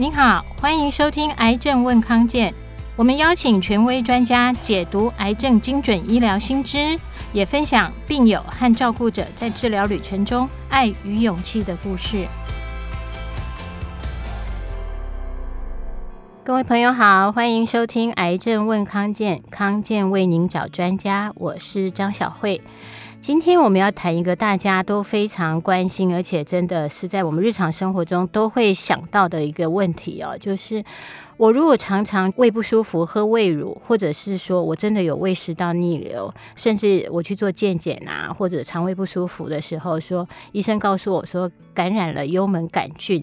您好，欢迎收听《癌症问康健》，我们邀请权威专家解读癌症精准医疗新知，也分享病友和照顾者在治疗旅程中爱与勇气的故事。各位朋友好，欢迎收听《癌症问康健》，康健为您找专家，我是张晓慧。今天我们要谈一个大家都非常关心，而且真的是在我们日常生活中都会想到的一个问题哦，就是我如果常常胃不舒服，喝胃乳，或者是说我真的有胃食道逆流，甚至我去做健检啊，或者肠胃不舒服的时候，说医生告诉我说感染了幽门杆菌，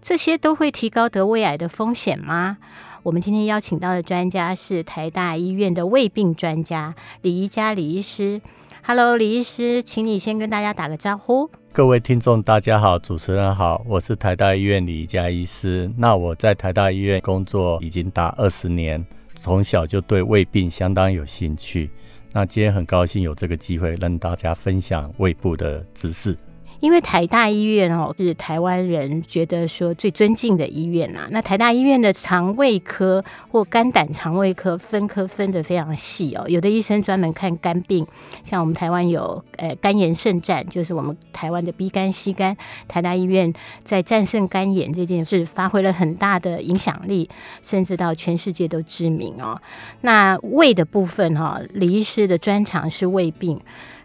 这些都会提高得胃癌的风险吗？我们今天邀请到的专家是台大医院的胃病专家李宜嘉李医师。Hello，李医师，请你先跟大家打个招呼。各位听众，大家好，主持人好，我是台大医院李家医师。那我在台大医院工作已经达二十年，从小就对胃病相当有兴趣。那今天很高兴有这个机会，让大家分享胃部的知识。因为台大医院哦，是台湾人觉得说最尊敬的医院呐。那台大医院的肠胃科或肝胆肠胃科分科分得非常细哦。有的医生专门看肝病，像我们台湾有呃肝炎圣战，就是我们台湾的 B 肝 C 肝。台大医院在战胜肝炎这件事发挥了很大的影响力，甚至到全世界都知名哦。那胃的部分哈，李医师的专长是胃病。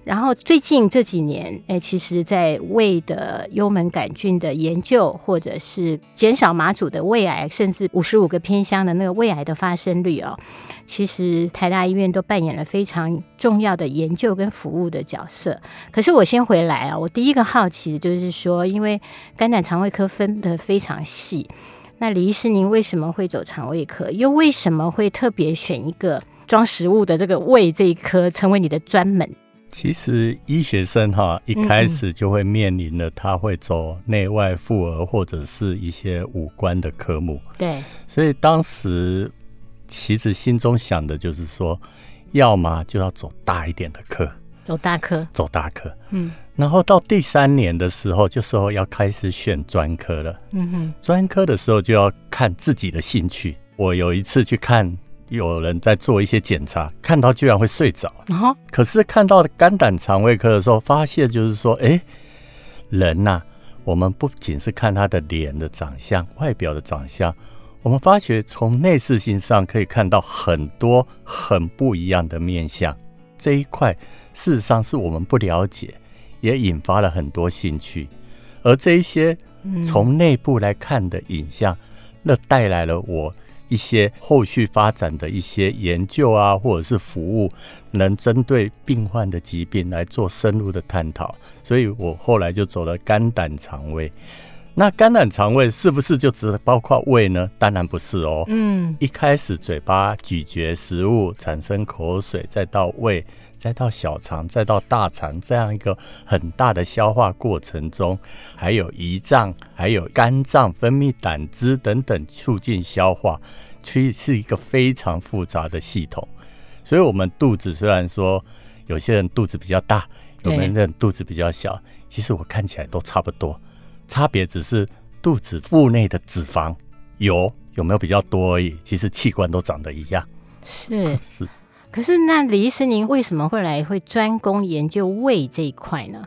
然后最近这几年，哎，其实，在胃的幽门杆菌的研究，或者是减少马祖的胃癌，甚至五十五个偏乡的那个胃癌的发生率哦，其实台大医院都扮演了非常重要的研究跟服务的角色。可是我先回来啊，我第一个好奇的就是说，因为肝胆肠胃科分得非常细，那李医师您为什么会走肠胃科？又为什么会特别选一个装食物的这个胃这一科成为你的专门？其实医学生哈一开始就会面临了，他会走内外妇儿或者是一些五官的科目。对，所以当时其实心中想的就是说，要么就要走大一点的科，走大科，走大科。嗯，然后到第三年的时候，就说要开始选专科了。嗯哼，专科的时候就要看自己的兴趣。我有一次去看。有人在做一些检查，看到居然会睡着。Uh-huh. 可是看到肝胆肠胃科的时候，发现就是说，哎，人呐、啊，我们不仅是看他的脸的长相、外表的长相，我们发觉从内视性上可以看到很多很不一样的面相。这一块事实上是我们不了解，也引发了很多兴趣。而这一些从内部来看的影像，嗯、那带来了我。一些后续发展的一些研究啊，或者是服务，能针对病患的疾病来做深入的探讨，所以我后来就走了肝胆肠胃。那肝胆肠胃是不是就只包括胃呢？当然不是哦。嗯，一开始嘴巴咀嚼食物产生口水，再到胃，再到小肠，再到大肠，这样一个很大的消化过程中，还有胰脏，还有肝脏分泌胆汁等等促进消化，其实是一个非常复杂的系统。所以，我们肚子虽然说有些人肚子比较大，有些人肚子比较小，其实我看起来都差不多。差别只是肚子腹内的脂肪油有没有比较多而已，其实器官都长得一样。是 是，可是那李医师，您为什么会来会专攻研究胃这一块呢？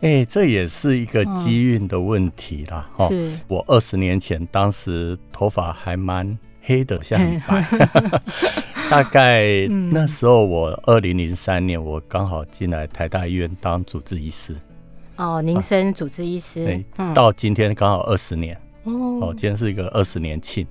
哎、欸，这也是一个机运的问题啦。哦，是我二十年前当时头发还蛮黑的，像很白。大概那时候我二零零三年，我刚好进来台大医院当主治医师。哦，您升主治医师，到今天刚好二十年哦。哦，今天是一个二十年庆、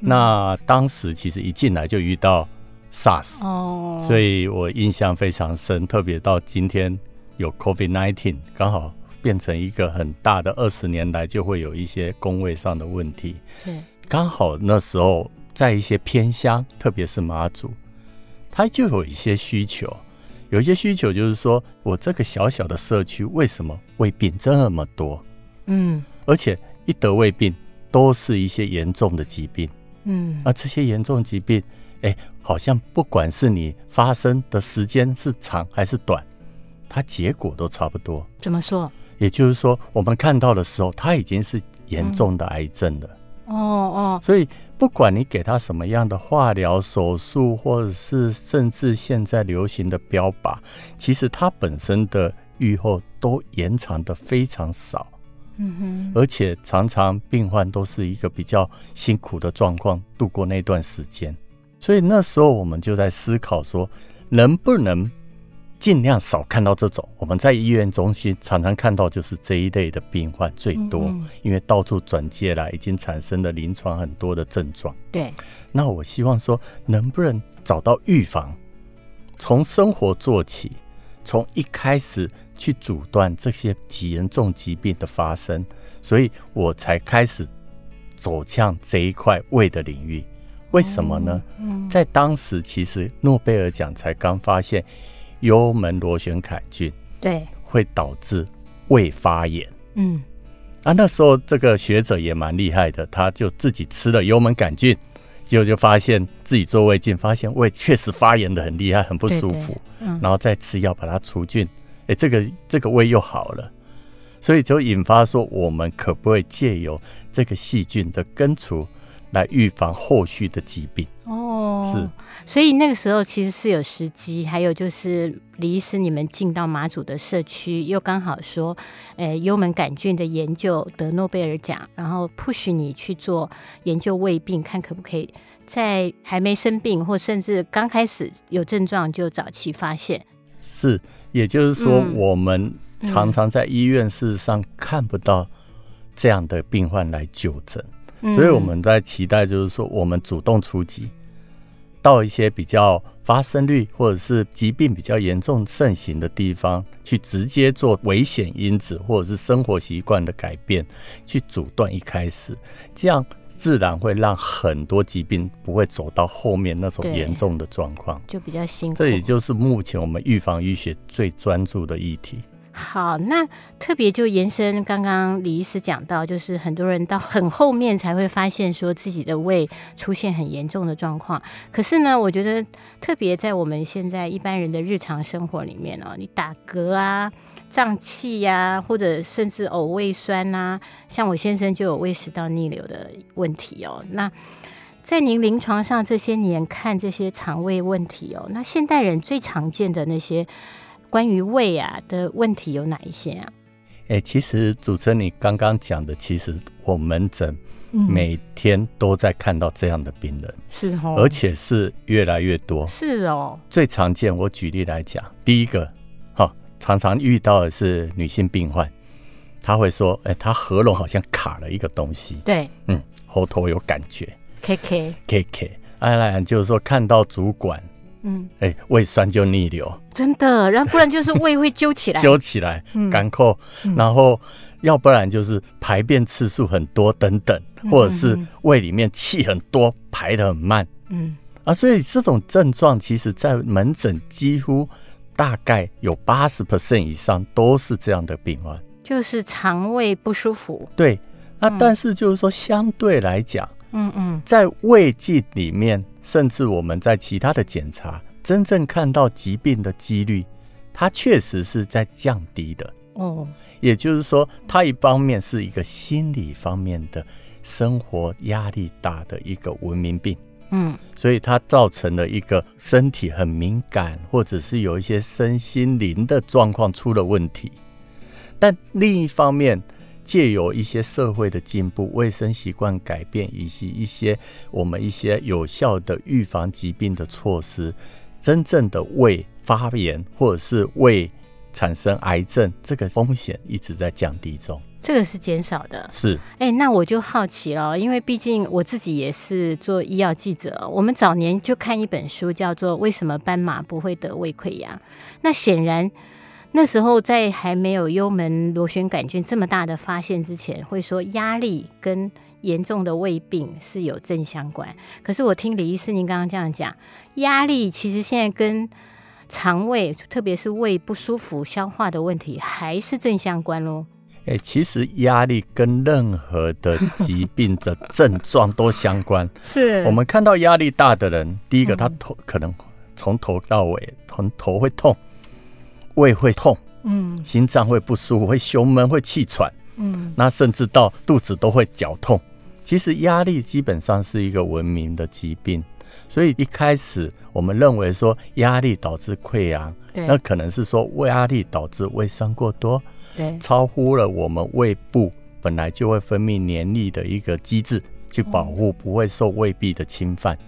嗯。那当时其实一进来就遇到 SARS 哦，所以我印象非常深。特别到今天有 COVID-19，刚好变成一个很大的二十年来就会有一些工位上的问题。对，刚好那时候在一些偏乡，特别是马祖，它就有一些需求。有一些需求就是说，我这个小小的社区为什么胃病这么多？嗯，而且一得胃病都是一些严重的疾病。嗯，而这些严重疾病，哎，好像不管是你发生的时间是长还是短，它结果都差不多。怎么说？也就是说，我们看到的时候，它已经是严重的癌症了。哦哦，所以不管你给他什么样的化疗、手术，或者是甚至现在流行的标靶，其实它本身的预后都延长的非常少。嗯哼，而且常常病患都是一个比较辛苦的状况度过那段时间，所以那时候我们就在思考说，能不能。尽量少看到这种，我们在医院中心常常看到就是这一类的病患最多，嗯嗯，因为到处转介来，已经产生了临床很多的症状。对，那我希望说，能不能找到预防，从生活做起，从一开始去阻断这些极严重疾病的发生，所以我才开始走向这一块胃的领域。为什么呢？嗯嗯，在当时其实诺贝尔奖才刚发现。幽门螺旋杆菌对，会导致胃发炎。嗯，啊，那时候这个学者也蛮厉害的，他就自己吃了幽门杆菌，结果就发现自己做胃镜，发现胃确实发炎的很厉害，很不舒服。嗯，然后再吃药把它除菌，哎，这个这个胃又好了，所以就引发说，我们可不可以借由这个细菌的根除，来预防后续的疾病？哦，是，所以那个时候其实是有时机，还有就是李医师，你们进到马祖的社区，又刚好说，呃，幽门杆菌的研究得诺贝尔奖，然后 push 你去做研究胃病，看可不可以在还没生病或甚至刚开始有症状就早期发现。是，也就是说，我们常常在医院事实上看不到这样的病患来就诊。所以我们在期待，就是说，我们主动出击，到一些比较发生率或者是疾病比较严重盛行的地方，去直接做危险因子或者是生活习惯的改变，去阻断一开始，这样自然会让很多疾病不会走到后面那种严重的状况，就比较辛苦。这也就是目前我们预防医学最专注的议题。好，那特别就延伸刚刚李医师讲到，就是很多人到很后面才会发现说自己的胃出现很严重的状况。可是呢，我觉得特别在我们现在一般人的日常生活里面哦，你打嗝啊、胀气呀，或者甚至呕胃酸呐、像我先生就有胃食道逆流的问题哦。那在您临床上这些年看这些肠胃问题哦，那现代人最常见的那些。关于胃啊的问题有哪一些啊？哎、欸，其实主持人你刚刚讲的，其实我门诊每天都在看到这样的病人，是哦，而且是越来越多，是哦。最常见，我举例来讲，第一个，哈，常常遇到的是女性病患，她会说，哎、欸，她喉咙好像卡了一个东西，对，嗯，喉头有感觉，K K K K，当然就是说看到主管。嗯，哎、欸，胃酸就逆流，真的，然后不然就是胃会揪起来，揪起来，干扣，然后要不然就是排便次数很多等等，嗯、或者是胃里面气很多，排的很慢，嗯。啊，所以这种症状其实在门诊几乎大概有八十 percent 以上都是这样的病患，就是肠胃不舒服。对，那、啊、但是就是说相对来讲。嗯嗯，在胃镜里面，甚至我们在其他的检查，真正看到疾病的几率，它确实是在降低的。哦，也就是说，它一方面是一个心理方面的生活压力大的一个文明病。嗯，所以它造成了一个身体很敏感，或者是有一些身心灵的状况出了问题。但另一方面，借由一些社会的进步、卫生习惯改变，以及一些我们一些有效的预防疾病的措施，真正的胃发炎或者是胃产生癌症，这个风险一直在降低中。这个是减少的。是。哎，那我就好奇了，因为毕竟我自己也是做医药记者，我们早年就看一本书，叫做《为什么斑马不会得胃溃疡》。那显然。那时候在还没有幽门螺旋杆菌这么大的发现之前，会说压力跟严重的胃病是有正相关。可是我听李医师您刚刚这样讲，压力其实现在跟肠胃，特别是胃不舒服、消化的问题，还是正相关喽。哎、欸，其实压力跟任何的疾病的症状都相关。是我们看到压力大的人，第一个他头可能从头到尾，从头会痛。胃会痛，嗯，心脏会不舒服，会胸闷，会气喘，嗯，那甚至到肚子都会绞痛，其实压力基本上是一个文明的疾病，所以一开始我们认为说压力导致溃疡，对。那可能是说胃压力导致胃酸过多，对，超乎了我们胃部本来就会分泌黏液的一个机制，去保护不会受胃壁的侵犯。嗯、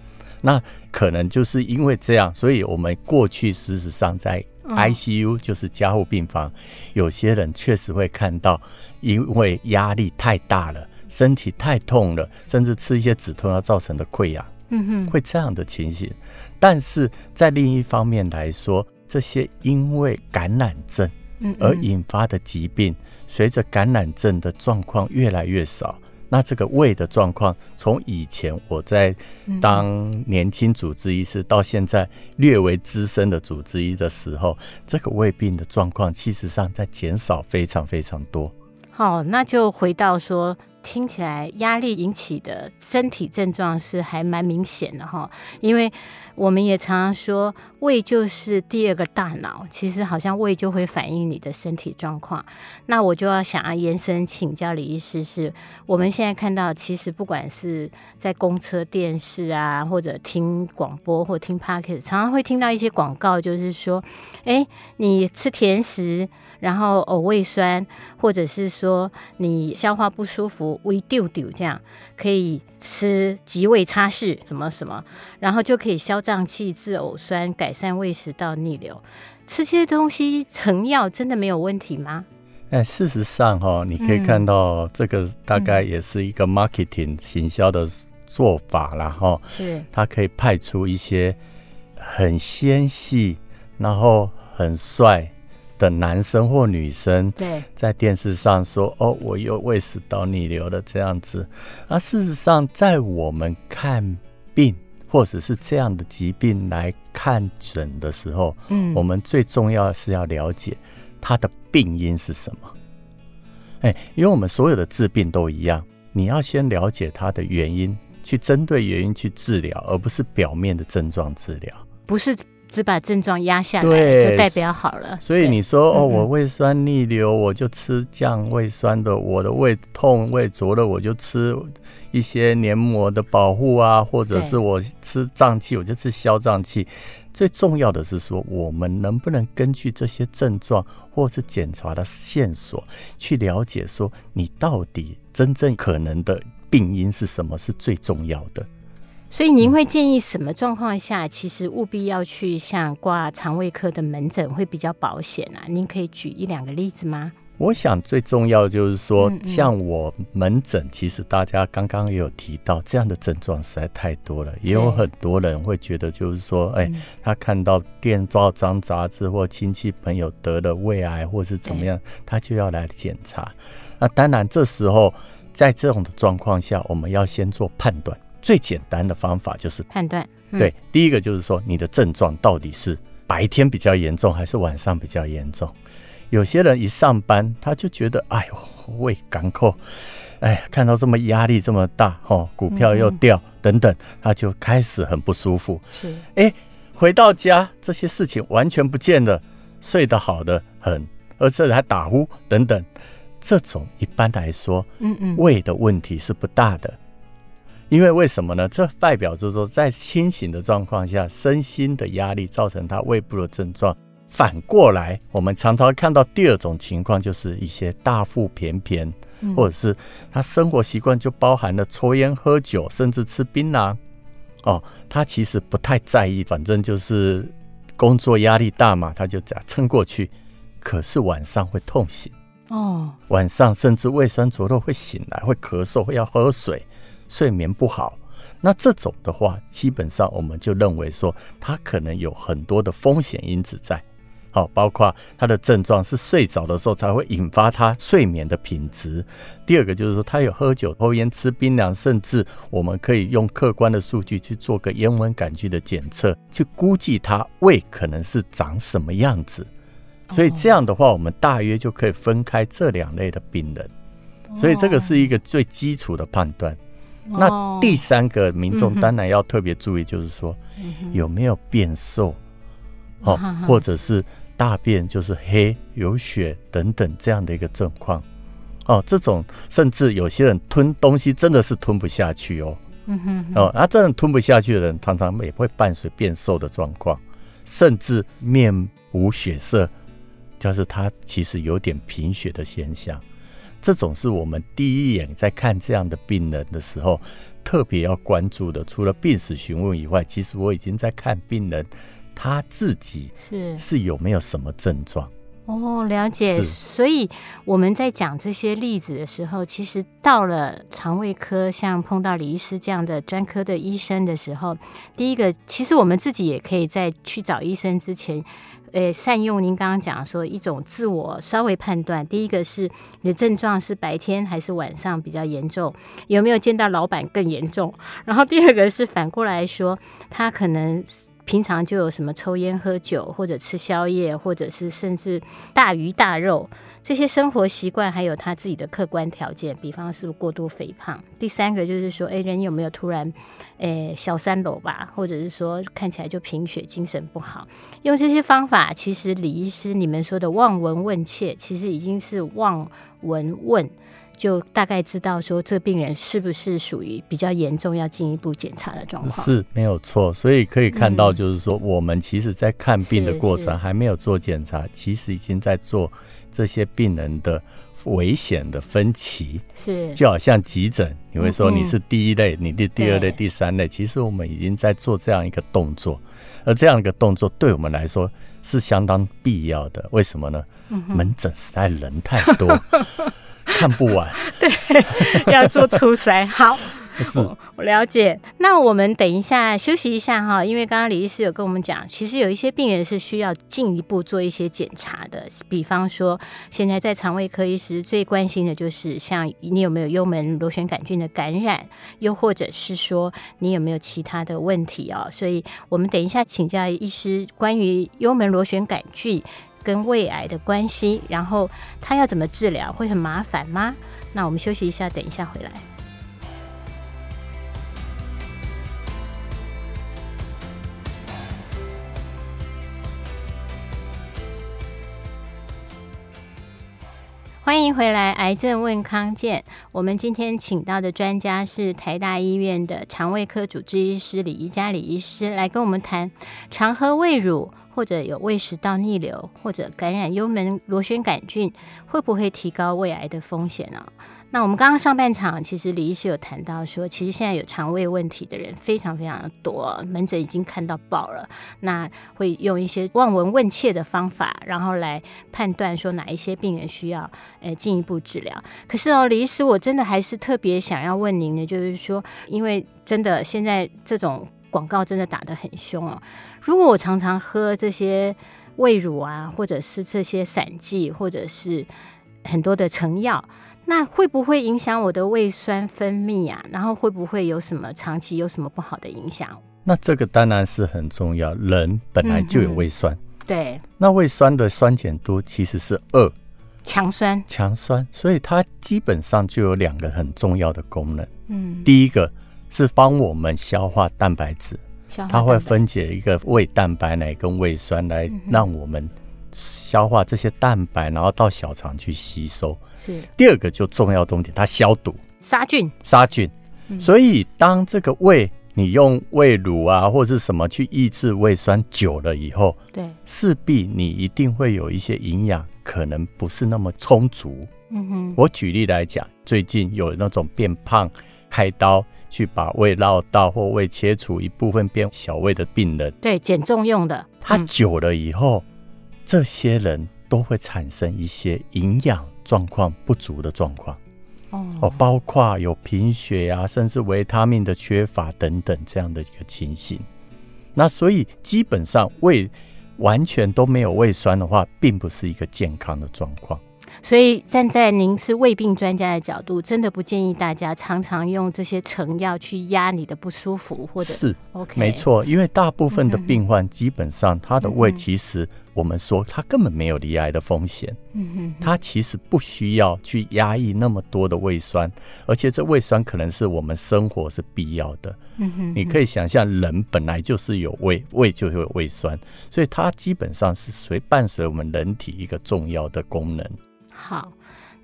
那可能就是因为这样，所以我们过去事实上在 ICU 就是加护病房，有些人确实会看到，因为压力太大了。身体太痛了，甚至吃一些止痛药造成的溃疡，嗯哼，会这样的情形。但是在另一方面来说，这些因为感染症而引发的疾病，随着感染症的状况越来越少，那这个胃的状况，从以前我在当年轻主治医师到现在略为资深的主治医的时候，这个胃病的状况，其实上在减少非常非常多。好，那就回到说。听起来压力引起的身体症状是还蛮明显的哈，因为我们也常常说胃就是第二个大脑，其实好像胃就会反映你的身体状况。那我就要想要延伸请教李医师，是我们现在看到，其实不管是在公车、电视啊，或者听广播或听 Podcast，常常会听到一些广告，就是说，哎，你吃甜食。然后呕胃酸，或者是说你消化不舒服，胃丢丢这样，可以吃即胃擦拭什么什么，然后就可以消胀气、治呕酸、改善胃食道逆流。吃这些东西成药真的没有问题吗？哎，事实上哈、哦，你可以看到这个大概也是一个 marketing 行销的做法啦。哈。是，它可以派出一些很纤细，然后很帅。的男生或女生对在电视上说：“哦，我又胃食道逆流了这样子。”而事实上，在我们看病或者是这样的疾病来看诊的时候，嗯，我们最重要的是要了解它的病因是什么。哎，因为我们所有的治病都一样，你要先了解它的原因，去针对原因去治疗，而不是表面的症状治疗，不是。只把症状压下来，就代表好了。所以你说哦，我胃酸逆流，我就吃降胃酸的；嗯、我的胃痛、胃灼了，我就吃一些黏膜的保护啊，或者是我吃胀气，我就吃消胀气。最重要的是说，我们能不能根据这些症状或是检查的线索，去了解说你到底真正可能的病因是什么，是最重要的。所以您会建议什么状况下，其实务必要去像挂肠胃科的门诊会比较保险啊？您可以举一两个例子吗？我想最重要就是说，像我门诊，其实大家刚刚也有提到，这样的症状实在太多了，也有很多人会觉得就是说，哎，他看到电报章杂志或亲戚朋友得了胃癌或是怎么样，他就要来检查。那当然，这时候在这种的状况下，我们要先做判断。最简单的方法就是判断，嗯、对，第一个就是说你的症状到底是白天比较严重还是晚上比较严重？有些人一上班他就觉得，哎呦，胃干扣，哎，看到这么压力这么大，哦，股票又掉、嗯、等等，他就开始很不舒服。是，哎，回到家这些事情完全不见了，睡得好的很，而且还打呼等等，这种一般来说，嗯嗯，胃的问题是不大的。因为为什么呢？这代表就是说，在清醒的状况下，身心的压力造成他胃部的症状。反过来，我们常常看到第二种情况，就是一些大腹便便，或者是他生活习惯就包含了抽烟、喝酒，甚至吃槟榔。哦，他其实不太在意，反正就是工作压力大嘛，他就这样撑过去。可是晚上会痛醒哦，晚上甚至胃酸灼热会醒来，会咳嗽，会要喝水。睡眠不好，那这种的话，基本上我们就认为说，他可能有很多的风险因子在，好，包括他的症状是睡着的时候才会引发他睡眠的品质。第二个就是说，他有喝酒、抽烟、吃槟榔，甚至我们可以用客观的数据去做个烟闻杆菌的检测，去估计他胃可能是长什么样子。所以这样的话，我们大约就可以分开这两类的病人。所以这个是一个最基础的判断。那第三个民众当然要特别注意，就是说有没有变瘦，哦，或者是大便就是黑有血等等这样的一个状况，哦，这种甚至有些人吞东西真的是吞不下去哦。嗯哼，哼，哦，那、啊、这种吞不下去的人，常常也会伴随变瘦的状况，甚至面无血色，就是他其实有点贫血的现象。这种是我们第一眼在看这样的病人的时候，特别要关注的。除了病史询问以外，其实我已经在看病人他自己是是有没有什么症状。哦，了解。所以我们在讲这些例子的时候，其实到了肠胃科，像碰到李医师这样的专科的医生的时候，第一个，其实我们自己也可以在去找医生之前。诶，善用您刚刚讲说一种自我稍微判断，第一个是你的症状是白天还是晚上比较严重，有没有见到老板更严重？然后第二个是反过来说，他可能。平常就有什么抽烟喝酒，或者吃宵夜，或者是甚至大鱼大肉这些生活习惯，还有他自己的客观条件，比方是过度肥胖。第三个就是说，哎，人有没有突然，诶小三楼吧，或者是说看起来就贫血，精神不好。用这些方法，其实李医师你们说的望闻问切，其实已经是望闻问。就大概知道说，这病人是不是属于比较严重，要进一步检查的状况。是没有错，所以可以看到，就是说，我们其实在看病的过程还没有做检查，其实已经在做这些病人的危险的分歧。是，就好像急诊，你会说你是第一类，你的第二类、第三类，其实我们已经在做这样一个动作，而这样一个动作对我们来说是相当必要的。为什么呢？门诊实在人太多。看不完，对，要做初筛。好，是我，我了解。那我们等一下休息一下哈，因为刚刚李医师有跟我们讲，其实有一些病人是需要进一步做一些检查的。比方说，现在在肠胃科医师最关心的就是，像你有没有幽门螺旋杆菌的感染，又或者是说你有没有其他的问题哦。所以我们等一下请教医师关于幽门螺旋杆菌。跟胃癌的关系，然后他要怎么治疗，会很麻烦吗？那我们休息一下，等一下回来。欢迎回来，癌症问康健。我们今天请到的专家是台大医院的肠胃科主治医师李宜嘉李医师，来跟我们谈常喝胃乳，或者有胃食道逆流，或者感染幽门螺旋杆菌，会不会提高胃癌的风险呢？那我们刚刚上半场，其实李医师有谈到说，其实现在有肠胃问题的人非常非常的多，门诊已经看到爆了。那会用一些望闻问切的方法，然后来判断说哪一些病人需要呃进一步治疗。可是哦，李医师，我真的还是特别想要问您的，就是说，因为真的现在这种广告真的打得很凶哦。如果我常常喝这些胃乳啊，或者是这些散剂，或者是很多的成药。那会不会影响我的胃酸分泌啊？然后会不会有什么长期有什么不好的影响？那这个当然是很重要。人本来就有胃酸，嗯、对。那胃酸的酸碱度其实是二，强酸，强酸。所以它基本上就有两个很重要的功能。嗯，第一个是帮我们消化蛋白质，它会分解一个胃蛋白奶跟胃酸来让我们消化这些蛋白，然后到小肠去吸收。是。第二个就重要重点，它消毒、杀菌、杀菌。嗯、所以当这个胃你用胃乳啊或是什么去抑制胃酸久了以后，对，势必你一定会有一些营养可能不是那么充足。嗯哼，我举例来讲，最近有那种变胖开刀去把胃绕道或胃切除一部分变小胃的病人，对，减重用的，他久了以后。嗯这些人都会产生一些营养状况不足的状况，哦，包括有贫血呀、啊，甚至维他命的缺乏等等这样的一个情形。那所以基本上胃完全都没有胃酸的话，并不是一个健康的状况。所以站在您是胃病专家的角度，真的不建议大家常常用这些成药去压你的不舒服，或者是 OK 没错，因为大部分的病患基本上他的胃其实我们说他根本没有离癌的风险，嗯哼，他其实不需要去压抑那么多的胃酸，而且这胃酸可能是我们生活是必要的，嗯哼，你可以想象人本来就是有胃，胃就有胃酸，所以它基本上是随伴随我们人体一个重要的功能。好，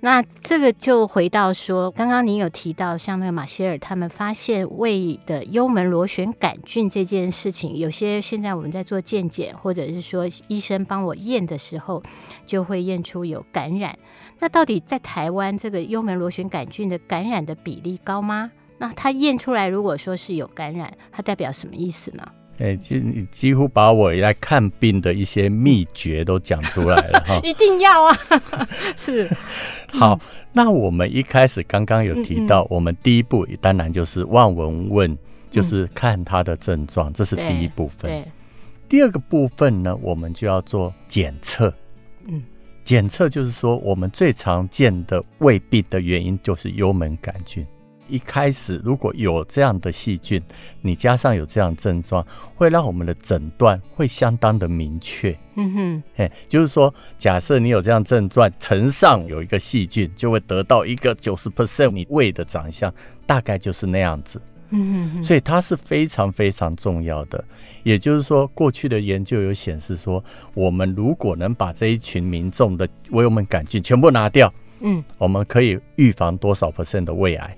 那这个就回到说，刚刚您有提到，像那个马歇尔他们发现胃的幽门螺旋杆菌这件事情，有些现在我们在做健检，或者是说医生帮我验的时候，就会验出有感染。那到底在台湾这个幽门螺旋杆菌的感染的比例高吗？那它验出来如果说是有感染，它代表什么意思呢？哎，几几乎把我来看病的一些秘诀都讲出来了 哈，一定要啊，是。好，那我们一开始刚刚有提到，我们第一步当然就是望闻问，就是看他的症状，这是第一部分。第二个部分呢，我们就要做检测。嗯，检测就是说，我们最常见的胃病的原因就是幽门杆菌。一开始如果有这样的细菌，你加上有这样的症状，会让我们的诊断会相当的明确。嗯哼，哎，就是说，假设你有这样症状，呈上有一个细菌，就会得到一个九十 percent 你胃的长相，大概就是那样子。嗯哼，所以它是非常非常重要的。也就是说，过去的研究有显示说，我们如果能把这一群民众的胃幽门杆菌全部拿掉，嗯，我们可以预防多少 percent 的胃癌？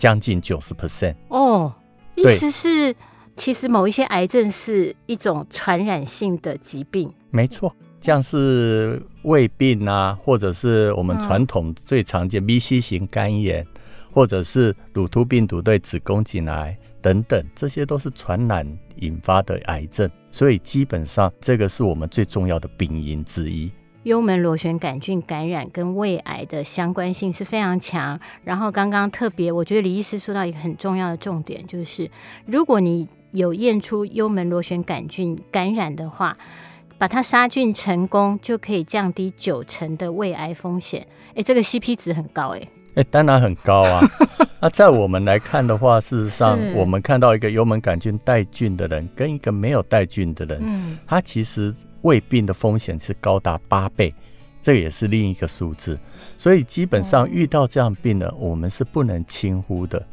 将近九十 percent 哦，意思是其实某一些癌症是一种传染性的疾病，没错，像是胃病啊，或者是我们传统最常见 B C 型肝炎，或者是乳突病毒对子宫颈癌等等，这些都是传染引发的癌症，所以基本上这个是我们最重要的病因之一。幽门螺旋杆菌感染跟胃癌的相关性是非常强。然后刚刚特别，我觉得李医师说到一个很重要的重点，就是如果你有验出幽门螺旋杆菌感染的话，把它杀菌成功，就可以降低九成的胃癌风险。哎，这个 CP 值很高哎。哎，当然很高啊。那在我们来看的话，事实上我们看到一个幽门杆菌带菌的人跟一个没有带菌的人，嗯，他其实。胃病的风险是高达八倍，这也是另一个数字。所以基本上遇到这样病呢，我们是不能轻忽的。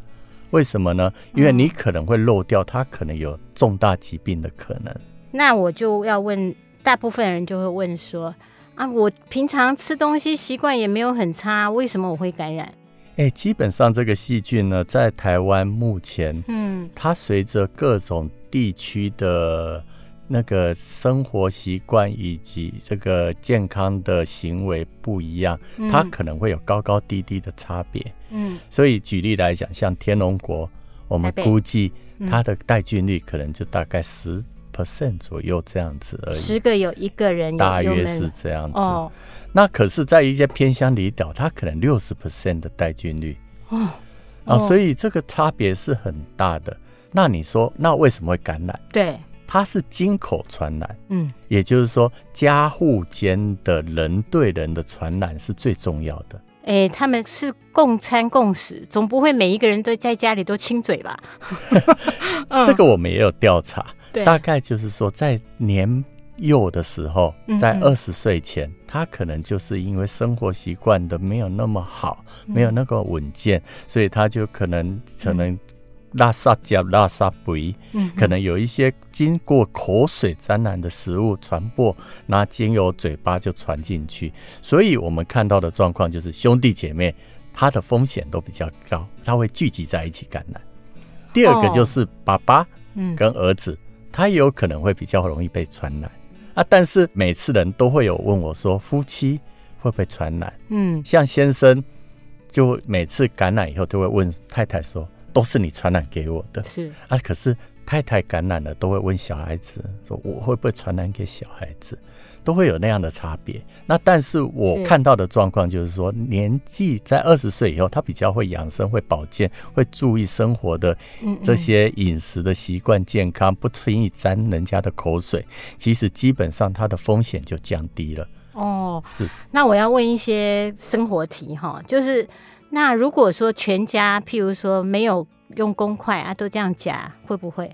为什么呢？因为你可能会漏掉它可能有重大疾病的可能。那我就要问，大部分人就会问说：啊，我平常吃东西习惯也没有很差，为什么我会感染？哎，基本上这个细菌呢，在台湾目前，嗯，它随着各种地区的。那个生活习惯以及这个健康的行为不一样，嗯、它可能会有高高低低的差别。嗯，所以举例来讲，像天龙国，我们估计它的带菌率可能就大概十 percent 左右这样子而已。十个有一个人，大约是这样子。哦、那可是，在一些偏乡离岛，它可能六十 percent 的带菌率。哦，啊，所以这个差别是很大的。那你说，那为什么会感染？对。它是经口传染，嗯，也就是说，家户间的人对人的传染是最重要的。哎、欸，他们是共餐共食，总不会每一个人都在家里都亲嘴吧？这个我们也有调查，对大概就是说，在年幼的时候，在二十岁前，嗯、他可能就是因为生活习惯的没有那么好，嗯、没有那个稳健，所以他就可能可能、嗯。拉萨加拉萨贝，可能有一些经过口水沾染的食物传播，那经由嘴巴就传进去，所以我们看到的状况就是兄弟姐妹，他的风险都比较高，他会聚集在一起感染。第二个就是爸爸跟儿子，他也有可能会比较容易被传染啊。但是每次人都会有问我说，夫妻会不会传染？嗯，像先生就每次感染以后都会问太太说。都是你传染给我的，是啊。可是太太感染了，都会问小孩子说：“我会不会传染给小孩子？”都会有那样的差别。那但是我看到的状况就是说，年纪在二十岁以后，他比较会养生、会保健、会注意生活的这些饮食的习惯、健康，不轻易沾人家的口水。其实基本上他的风险就降低了。哦，是。那我要问一些生活题哈，就是。那如果说全家，譬如说没有用公筷啊，都这样夹，会不会？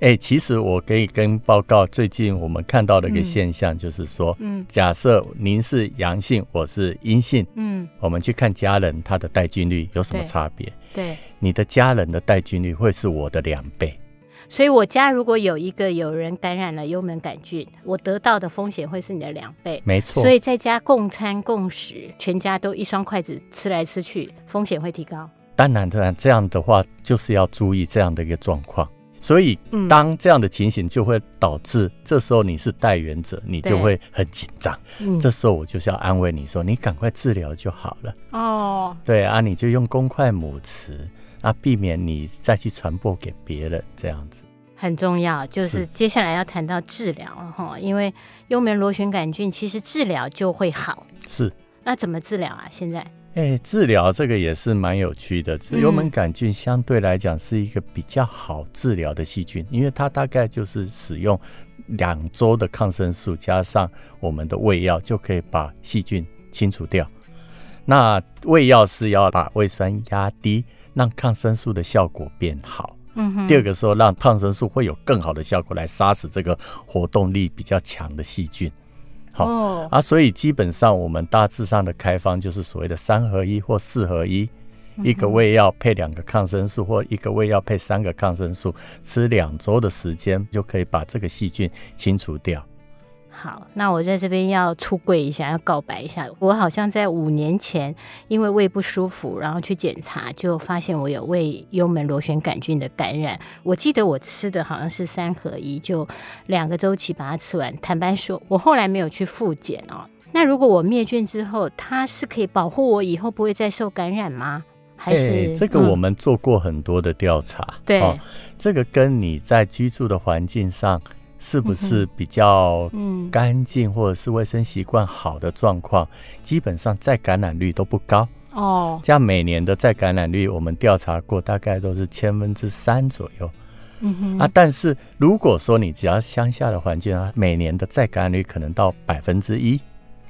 哎、欸，其实我可以跟报告，最近我们看到的一个现象，就是说，嗯，假设您是阳性，我是阴性，嗯，我们去看家人他的带菌率有什么差别？对，你的家人的带菌率会是我的两倍。所以我家如果有一个有人感染了幽门杆菌，我得到的风险会是你的两倍。没错。所以在家共餐共食，全家都一双筷子吃来吃去，风险会提高。当然，当然，这样的话就是要注意这样的一个状况。所以，当这样的情形就会导致，这时候你是带源者，你就会很紧张。嗯，这时候我就是要安慰你说，你赶快治疗就好了。哦，对啊，你就用公筷母匙啊，避免你再去传播给别人，这样子很重要。就是接下来要谈到治疗哈，因为幽门螺旋杆菌其实治疗就会好。是，那怎么治疗啊？现在？哎，治疗这个也是蛮有趣的。幽门杆菌相对来讲是一个比较好治疗的细菌，因为它大概就是使用两周的抗生素加上我们的胃药，就可以把细菌清除掉。那胃药是要把胃酸压低，让抗生素的效果变好。第二个时候，让抗生素会有更好的效果来杀死这个活动力比较强的细菌。好、哦、啊，所以基本上我们大致上的开方就是所谓的三合一或四合一，嗯、一个胃药配两个抗生素，或一个胃药配三个抗生素，吃两周的时间就可以把这个细菌清除掉。好，那我在这边要出柜一下，要告白一下。我好像在五年前因为胃不舒服，然后去检查，就发现我有胃幽门螺旋杆菌的感染。我记得我吃的好像是三合一，就两个周期把它吃完。坦白说，我后来没有去复检哦。那如果我灭菌之后，它是可以保护我以后不会再受感染吗？还是、欸、这个我们做过很多的调查。嗯、对、哦，这个跟你在居住的环境上。是不是比较干净，或者是卫生习惯好的状况，基本上再感染率都不高哦。这样每年的再感染率，我们调查过，大概都是千分之三左右。嗯哼啊，但是如果说你只要乡下的环境啊，每年的再感染率可能到百分之一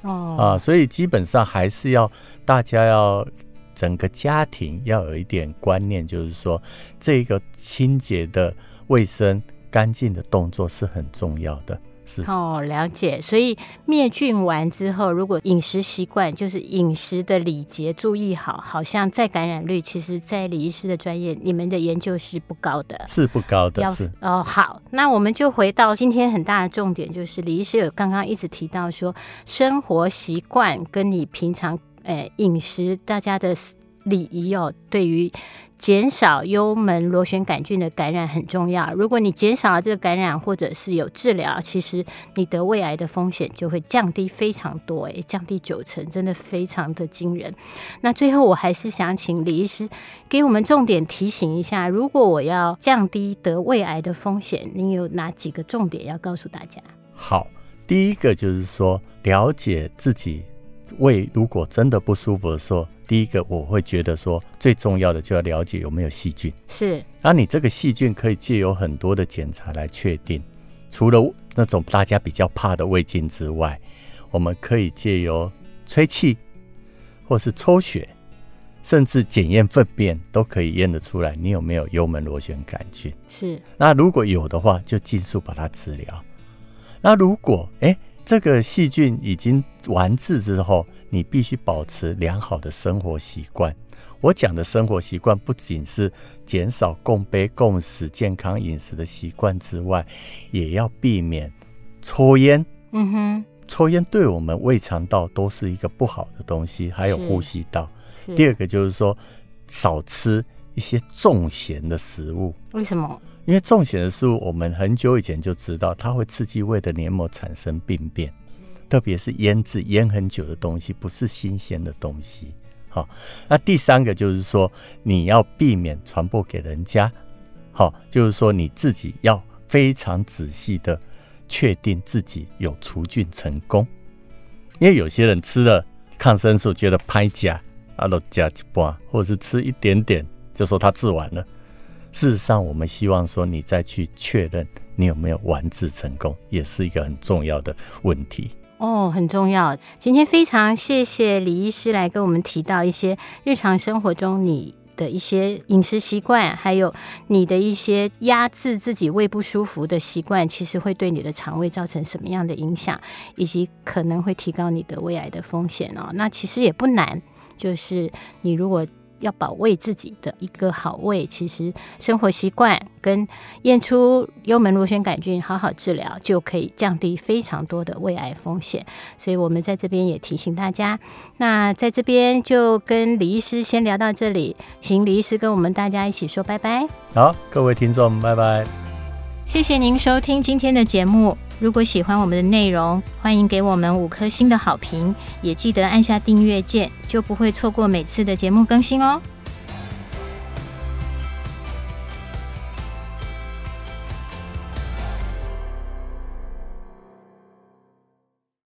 哦啊，所以基本上还是要大家要整个家庭要有一点观念，就是说这个清洁的卫生。干净的动作是很重要的，是哦，了解。所以灭菌完之后，如果饮食习惯就是饮食的礼节注意好，好像再感染率，其实，在李医师的专业，你们的研究是不高的，是不高的，是哦。好，那我们就回到今天很大的重点，就是李医师有刚刚一直提到说，生活习惯跟你平常诶饮食大家的礼仪哦，对于。减少幽门螺旋杆菌的感染很重要。如果你减少了这个感染，或者是有治疗，其实你得胃癌的风险就会降低非常多，诶，降低九成，真的非常的惊人。那最后，我还是想请李医师给我们重点提醒一下：如果我要降低得胃癌的风险，您有哪几个重点要告诉大家？好，第一个就是说，了解自己胃如果真的不舒服的时候。第一个，我会觉得说最重要的就要了解有没有细菌。是，那你这个细菌可以借由很多的检查来确定。除了那种大家比较怕的胃镜之外，我们可以借由吹气，或是抽血，甚至检验粪便，都可以验得出来你有没有幽门螺旋杆菌。是，那如果有的话，就尽速把它治疗。那如果哎，这个细菌已经完治之后，你必须保持良好的生活习惯。我讲的生活习惯不仅是减少共杯共食、健康饮食的习惯之外，也要避免抽烟。嗯哼，抽烟对我们胃肠道都是一个不好的东西，还有呼吸道。第二个就是说，少吃一些重咸的食物。为什么？因为重咸的食物，我们很久以前就知道，它会刺激胃的黏膜产生病变。特别是腌制腌很久的东西，不是新鲜的东西。好，那第三个就是说，你要避免传播给人家。好，就是说你自己要非常仔细的确定自己有除菌成功。因为有些人吃了抗生素觉得拍假，啊，都加一半，或者是吃一点点就说他治完了。事实上，我们希望说你再去确认你有没有完治成功，也是一个很重要的问题。哦，很重要。今天非常谢谢李医师来跟我们提到一些日常生活中你的一些饮食习惯，还有你的一些压制自己胃不舒服的习惯，其实会对你的肠胃造成什么样的影响，以及可能会提高你的胃癌的风险哦。那其实也不难，就是你如果要保卫自己的一个好胃，其实生活习惯跟验出幽门螺旋杆菌，好好治疗就可以降低非常多的胃癌风险。所以我们在这边也提醒大家。那在这边就跟李医师先聊到这里，请李医师跟我们大家一起说拜拜。好，各位听众，拜拜。谢谢您收听今天的节目。如果喜欢我们的内容，欢迎给我们五颗星的好评，也记得按下订阅键，就不会错过每次的节目更新哦。